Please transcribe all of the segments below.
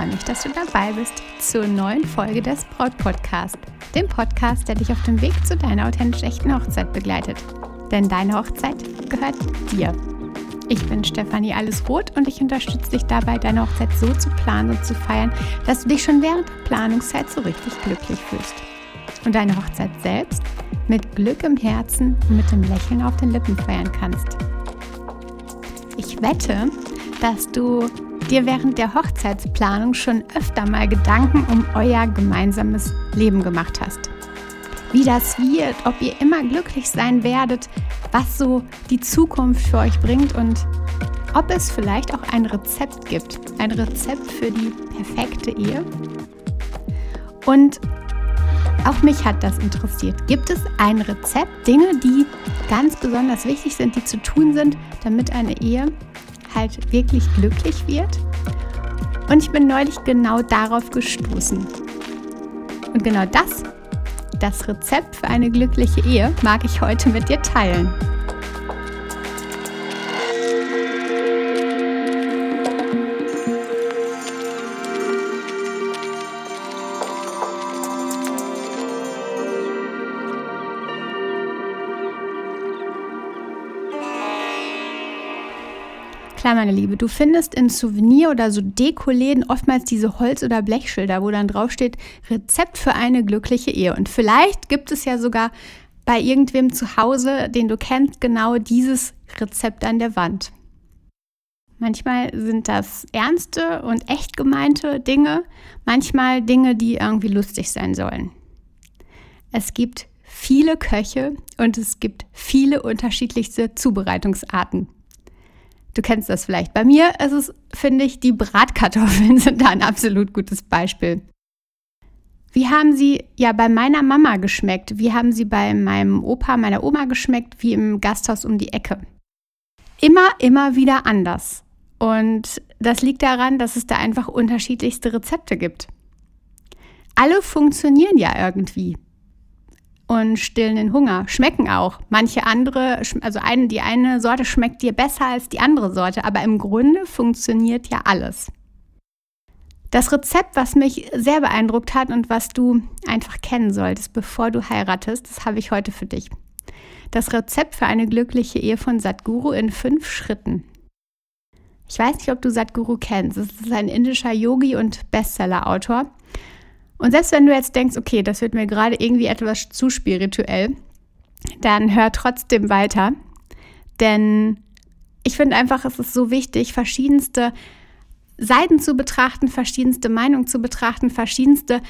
Freue mich, dass du dabei bist zur neuen Folge des Braut Podcast, dem Podcast, der dich auf dem Weg zu deiner authentisch echten Hochzeit begleitet. Denn deine Hochzeit gehört dir. Ich bin Stefanie Allesroth und ich unterstütze dich dabei, deine Hochzeit so zu planen und zu feiern, dass du dich schon während der Planungszeit so richtig glücklich fühlst. Und deine Hochzeit selbst mit Glück im Herzen und mit dem Lächeln auf den Lippen feiern kannst. Ich wette, dass du dir während der Hochzeitsplanung schon öfter mal Gedanken um euer gemeinsames Leben gemacht hast. Wie das wird, ob ihr immer glücklich sein werdet, was so die Zukunft für euch bringt und ob es vielleicht auch ein Rezept gibt. Ein Rezept für die perfekte Ehe. Und auch mich hat das interessiert. Gibt es ein Rezept, Dinge, die ganz besonders wichtig sind, die zu tun sind, damit eine Ehe halt wirklich glücklich wird. Und ich bin neulich genau darauf gestoßen. Und genau das, das Rezept für eine glückliche Ehe, mag ich heute mit dir teilen. Klar, meine Liebe, du findest in Souvenir- oder so Dekoläden oftmals diese Holz- oder Blechschilder, wo dann draufsteht Rezept für eine glückliche Ehe. Und vielleicht gibt es ja sogar bei irgendwem zu Hause, den du kennst, genau dieses Rezept an der Wand. Manchmal sind das ernste und echt gemeinte Dinge, manchmal Dinge, die irgendwie lustig sein sollen. Es gibt viele Köche und es gibt viele unterschiedlichste Zubereitungsarten. Du kennst das vielleicht. Bei mir ist es, finde ich, die Bratkartoffeln sind da ein absolut gutes Beispiel. Wie haben sie ja bei meiner Mama geschmeckt? Wie haben sie bei meinem Opa, meiner Oma geschmeckt? Wie im Gasthaus um die Ecke? Immer, immer wieder anders. Und das liegt daran, dass es da einfach unterschiedlichste Rezepte gibt. Alle funktionieren ja irgendwie und stillen den Hunger. Schmecken auch. Manche andere, also eine, die eine Sorte schmeckt dir besser als die andere Sorte, aber im Grunde funktioniert ja alles. Das Rezept, was mich sehr beeindruckt hat und was du einfach kennen solltest, bevor du heiratest, das habe ich heute für dich. Das Rezept für eine glückliche Ehe von Sadhguru in fünf Schritten. Ich weiß nicht, ob du Sadhguru kennst. Es ist ein indischer Yogi und Bestseller-Autor. Und selbst wenn du jetzt denkst, okay, das wird mir gerade irgendwie etwas zu spirituell, dann hör trotzdem weiter. Denn ich finde einfach, es ist so wichtig, verschiedenste Seiten zu betrachten, verschiedenste Meinungen zu betrachten, verschiedenste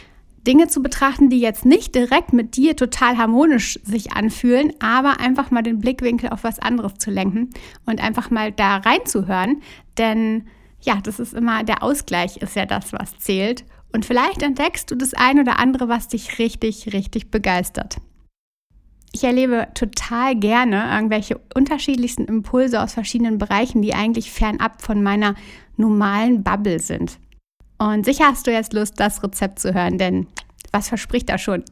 Dinge zu betrachten, die jetzt nicht direkt mit dir total harmonisch sich anfühlen, aber einfach mal den Blickwinkel auf was anderes zu lenken und einfach mal da reinzuhören. Denn ja, das ist immer, der Ausgleich ist ja das, was zählt. Und vielleicht entdeckst du das ein oder andere, was dich richtig, richtig begeistert. Ich erlebe total gerne irgendwelche unterschiedlichsten Impulse aus verschiedenen Bereichen, die eigentlich fernab von meiner normalen Bubble sind. Und sicher hast du jetzt Lust, das Rezept zu hören, denn was verspricht da schon?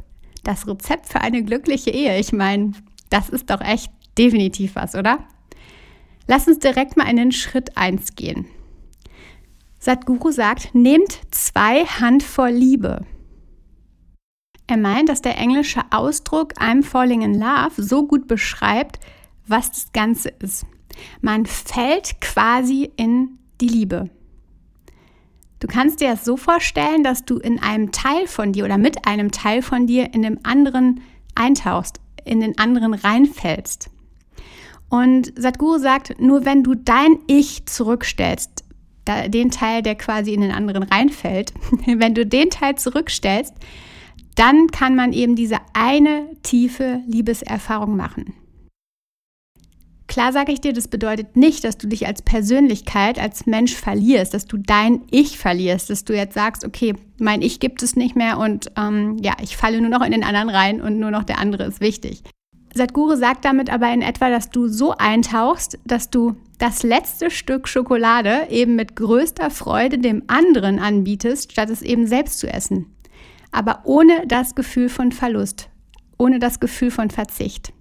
Das Rezept für eine glückliche Ehe. Ich meine, das ist doch echt definitiv was, oder? Lass uns direkt mal in den Schritt 1 gehen. Sadhguru sagt, nehmt zwei Handvoll Liebe. Er meint, dass der englische Ausdruck I'm falling in love so gut beschreibt, was das Ganze ist. Man fällt quasi in die Liebe. Du kannst dir das so vorstellen, dass du in einem Teil von dir oder mit einem Teil von dir in dem anderen eintauchst, in den anderen reinfällst. Und Sadhguru sagt, nur wenn du dein Ich zurückstellst, den Teil, der quasi in den anderen reinfällt, wenn du den Teil zurückstellst, dann kann man eben diese eine tiefe Liebeserfahrung machen. Klar sage ich dir, das bedeutet nicht, dass du dich als Persönlichkeit, als Mensch verlierst, dass du dein Ich verlierst, dass du jetzt sagst, okay, mein Ich gibt es nicht mehr und ähm, ja, ich falle nur noch in den anderen rein und nur noch der andere ist wichtig. Sadhguru sagt damit aber in etwa, dass du so eintauchst, dass du das letzte Stück Schokolade eben mit größter Freude dem anderen anbietest, statt es eben selbst zu essen. Aber ohne das Gefühl von Verlust, ohne das Gefühl von Verzicht.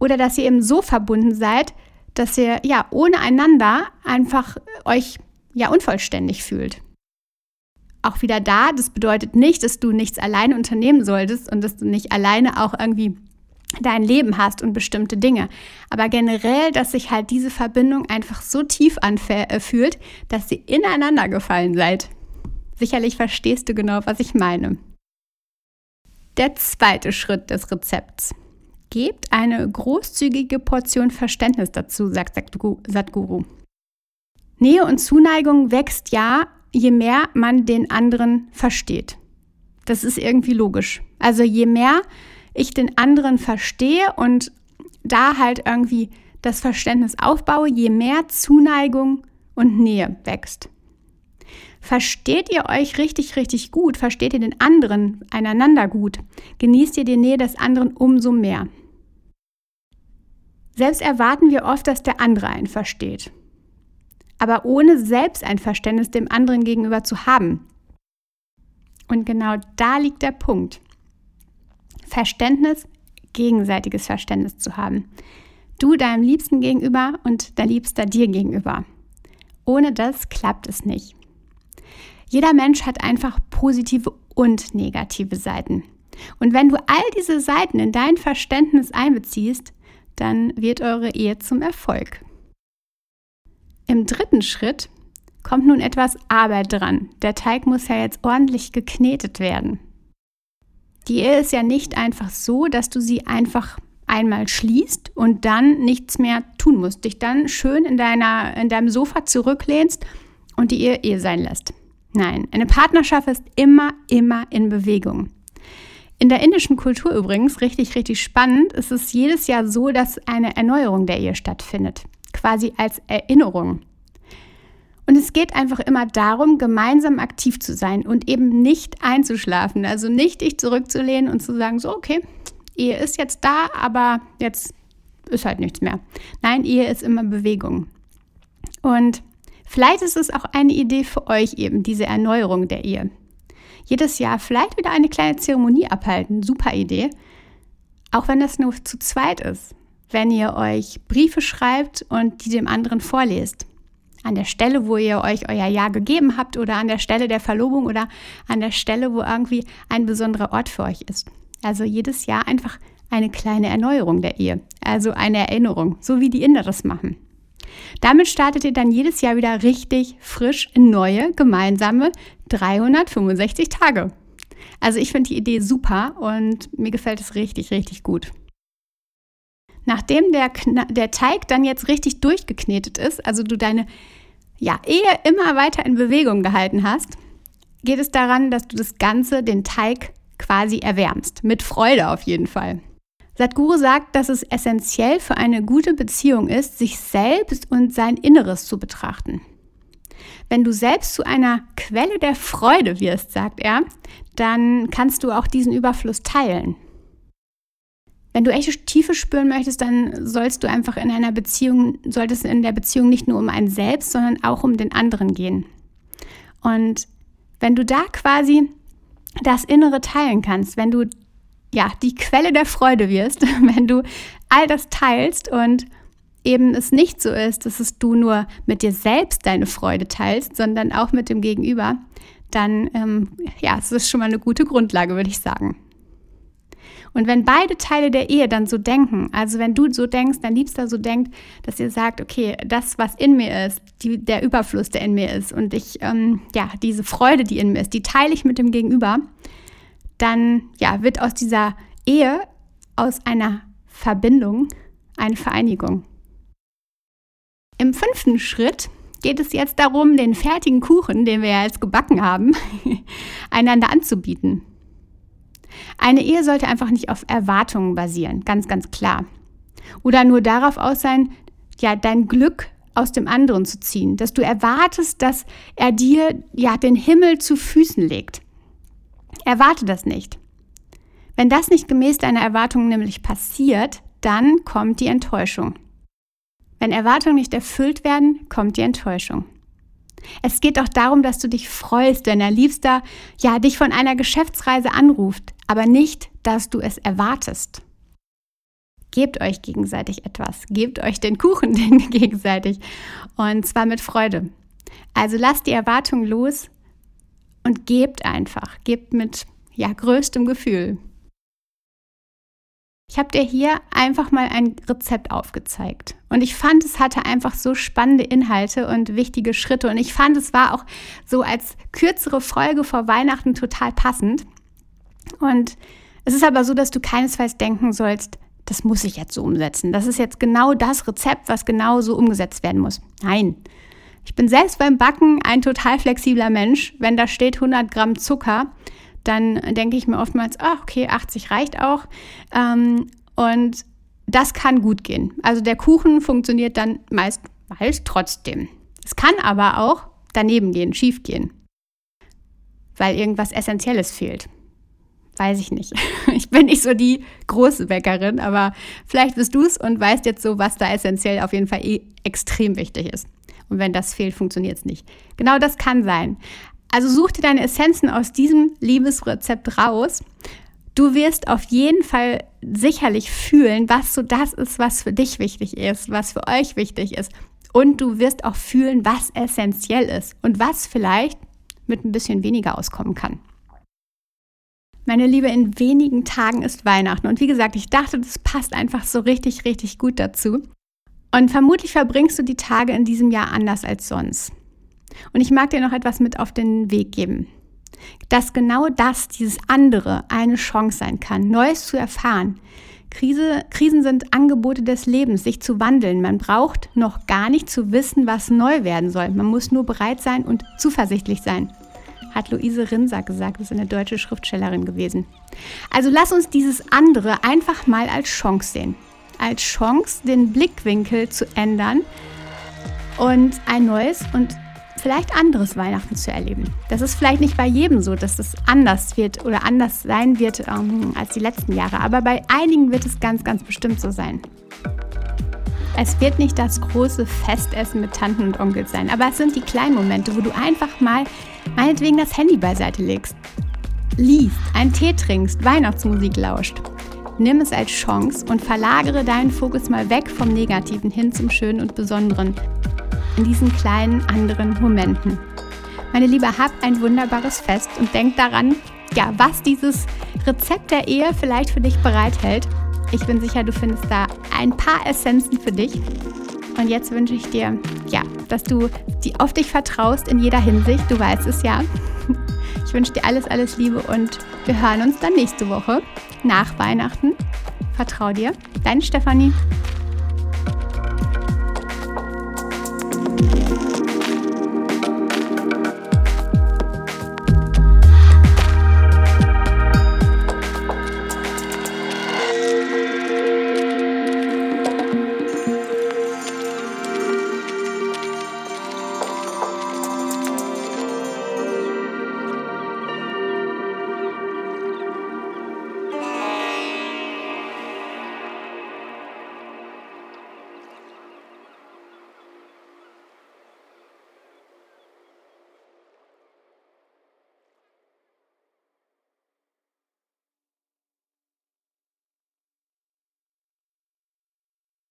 Oder dass ihr eben so verbunden seid, dass ihr ja ohne einander einfach euch ja unvollständig fühlt. auch wieder da, das bedeutet nicht, dass du nichts alleine unternehmen solltest und dass du nicht alleine auch irgendwie dein Leben hast und bestimmte Dinge. Aber generell, dass sich halt diese Verbindung einfach so tief anfühlt, dass ihr ineinander gefallen seid. Sicherlich verstehst du genau, was ich meine. Der zweite Schritt des Rezepts. Gebt eine großzügige Portion Verständnis dazu, sagt Sadhguru. Nähe und Zuneigung wächst ja, je mehr man den anderen versteht. Das ist irgendwie logisch. Also je mehr ich den anderen verstehe und da halt irgendwie das Verständnis aufbaue, je mehr Zuneigung und Nähe wächst. Versteht ihr euch richtig, richtig gut? Versteht ihr den anderen einander gut? Genießt ihr die Nähe des anderen umso mehr? Selbst erwarten wir oft, dass der andere einen versteht aber ohne selbst ein Verständnis dem anderen gegenüber zu haben. Und genau da liegt der Punkt. Verständnis, gegenseitiges Verständnis zu haben. Du deinem Liebsten gegenüber und dein Liebster dir gegenüber. Ohne das klappt es nicht. Jeder Mensch hat einfach positive und negative Seiten. Und wenn du all diese Seiten in dein Verständnis einbeziehst, dann wird eure Ehe zum Erfolg. Im dritten Schritt kommt nun etwas Arbeit dran. Der Teig muss ja jetzt ordentlich geknetet werden. Die Ehe ist ja nicht einfach so, dass du sie einfach einmal schließt und dann nichts mehr tun musst, dich dann schön in, deiner, in deinem Sofa zurücklehnst und die Ehe Ehe sein lässt. Nein, eine Partnerschaft ist immer, immer in Bewegung. In der indischen Kultur übrigens, richtig, richtig spannend, ist es jedes Jahr so, dass eine Erneuerung der Ehe stattfindet quasi als Erinnerung. Und es geht einfach immer darum, gemeinsam aktiv zu sein und eben nicht einzuschlafen. Also nicht dich zurückzulehnen und zu sagen, so, okay, Ehe ist jetzt da, aber jetzt ist halt nichts mehr. Nein, Ehe ist immer Bewegung. Und vielleicht ist es auch eine Idee für euch eben, diese Erneuerung der Ehe. Jedes Jahr vielleicht wieder eine kleine Zeremonie abhalten, super Idee. Auch wenn das nur zu zweit ist wenn ihr euch Briefe schreibt und die dem anderen vorlest. An der Stelle, wo ihr euch euer Ja gegeben habt oder an der Stelle der Verlobung oder an der Stelle, wo irgendwie ein besonderer Ort für euch ist. Also jedes Jahr einfach eine kleine Erneuerung der Ehe, also eine Erinnerung, so wie die Inder das machen. Damit startet ihr dann jedes Jahr wieder richtig frisch in neue gemeinsame 365 Tage. Also ich finde die Idee super und mir gefällt es richtig, richtig gut. Nachdem der, der Teig dann jetzt richtig durchgeknetet ist, also du deine ja, Ehe immer weiter in Bewegung gehalten hast, geht es daran, dass du das Ganze, den Teig quasi erwärmst. Mit Freude auf jeden Fall. Sadhguru sagt, dass es essentiell für eine gute Beziehung ist, sich selbst und sein Inneres zu betrachten. Wenn du selbst zu einer Quelle der Freude wirst, sagt er, dann kannst du auch diesen Überfluss teilen. Wenn du echte Tiefe spüren möchtest, dann sollst du einfach in einer Beziehung, sollte es in der Beziehung nicht nur um einen selbst, sondern auch um den anderen gehen. Und wenn du da quasi das Innere teilen kannst, wenn du ja die Quelle der Freude wirst, wenn du all das teilst und eben es nicht so ist, dass es du nur mit dir selbst deine Freude teilst, sondern auch mit dem Gegenüber, dann ähm, ja, es ist schon mal eine gute Grundlage, würde ich sagen. Und wenn beide Teile der Ehe dann so denken, also wenn du so denkst, dein Liebster so denkt, dass ihr sagt, okay, das, was in mir ist, die, der Überfluss, der in mir ist und ich, ähm, ja, diese Freude, die in mir ist, die teile ich mit dem Gegenüber, dann, ja, wird aus dieser Ehe, aus einer Verbindung, eine Vereinigung. Im fünften Schritt geht es jetzt darum, den fertigen Kuchen, den wir ja jetzt gebacken haben, einander anzubieten. Eine Ehe sollte einfach nicht auf Erwartungen basieren, ganz, ganz klar. Oder nur darauf aus sein, ja, dein Glück aus dem anderen zu ziehen, dass du erwartest, dass er dir ja den Himmel zu Füßen legt. Erwarte das nicht. Wenn das nicht gemäß deiner Erwartungen nämlich passiert, dann kommt die Enttäuschung. Wenn Erwartungen nicht erfüllt werden, kommt die Enttäuschung. Es geht auch darum, dass du dich freust, wenn dein Liebster ja dich von einer Geschäftsreise anruft, aber nicht, dass du es erwartest. Gebt euch gegenseitig etwas, gebt euch den Kuchen den gegenseitig und zwar mit Freude. Also lasst die Erwartung los und gebt einfach. Gebt mit ja, größtem Gefühl. Ich habe dir hier einfach mal ein Rezept aufgezeigt. Und ich fand, es hatte einfach so spannende Inhalte und wichtige Schritte. Und ich fand, es war auch so als kürzere Folge vor Weihnachten total passend. Und es ist aber so, dass du keinesfalls denken sollst, das muss ich jetzt so umsetzen. Das ist jetzt genau das Rezept, was genau so umgesetzt werden muss. Nein. Ich bin selbst beim Backen ein total flexibler Mensch. Wenn da steht 100 Gramm Zucker, dann denke ich mir oftmals, ach, okay, 80 reicht auch. Ähm, und das kann gut gehen. Also der Kuchen funktioniert dann meist, meist trotzdem. Es kann aber auch daneben gehen, schief gehen, weil irgendwas Essentielles fehlt weiß ich nicht. Ich bin nicht so die große Bäckerin, aber vielleicht bist du es und weißt jetzt so, was da essentiell auf jeden Fall eh extrem wichtig ist. Und wenn das fehlt, funktioniert es nicht. Genau das kann sein. Also such dir deine Essenzen aus diesem Liebesrezept raus. Du wirst auf jeden Fall sicherlich fühlen, was so das ist, was für dich wichtig ist, was für euch wichtig ist. Und du wirst auch fühlen, was essentiell ist und was vielleicht mit ein bisschen weniger auskommen kann. Meine Liebe, in wenigen Tagen ist Weihnachten. Und wie gesagt, ich dachte, das passt einfach so richtig, richtig gut dazu. Und vermutlich verbringst du die Tage in diesem Jahr anders als sonst. Und ich mag dir noch etwas mit auf den Weg geben. Dass genau das, dieses andere, eine Chance sein kann, Neues zu erfahren. Krise, Krisen sind Angebote des Lebens, sich zu wandeln. Man braucht noch gar nicht zu wissen, was neu werden soll. Man muss nur bereit sein und zuversichtlich sein hat Luise Rinsack gesagt, das ist eine deutsche Schriftstellerin gewesen. Also lass uns dieses andere einfach mal als Chance sehen. Als Chance, den Blickwinkel zu ändern und ein neues und vielleicht anderes Weihnachten zu erleben. Das ist vielleicht nicht bei jedem so, dass es anders wird oder anders sein wird ähm, als die letzten Jahre, aber bei einigen wird es ganz, ganz bestimmt so sein. Es wird nicht das große Festessen mit Tanten und Onkel sein, aber es sind die kleinen Momente, wo du einfach mal meinetwegen das Handy beiseite legst, liest, einen Tee trinkst, Weihnachtsmusik lauscht. Nimm es als Chance und verlagere deinen Fokus mal weg vom Negativen hin zum Schönen und Besonderen in diesen kleinen anderen Momenten. Meine Liebe, hab ein wunderbares Fest und denk daran, ja, was dieses Rezept der Ehe vielleicht für dich bereithält. Ich bin sicher, du findest da ein paar Essenzen für dich. Und jetzt wünsche ich dir, ja, dass du die auf dich vertraust in jeder Hinsicht. Du weißt es ja. Ich wünsche dir alles, alles Liebe und wir hören uns dann nächste Woche nach Weihnachten. Vertrau dir. Deine Stefanie.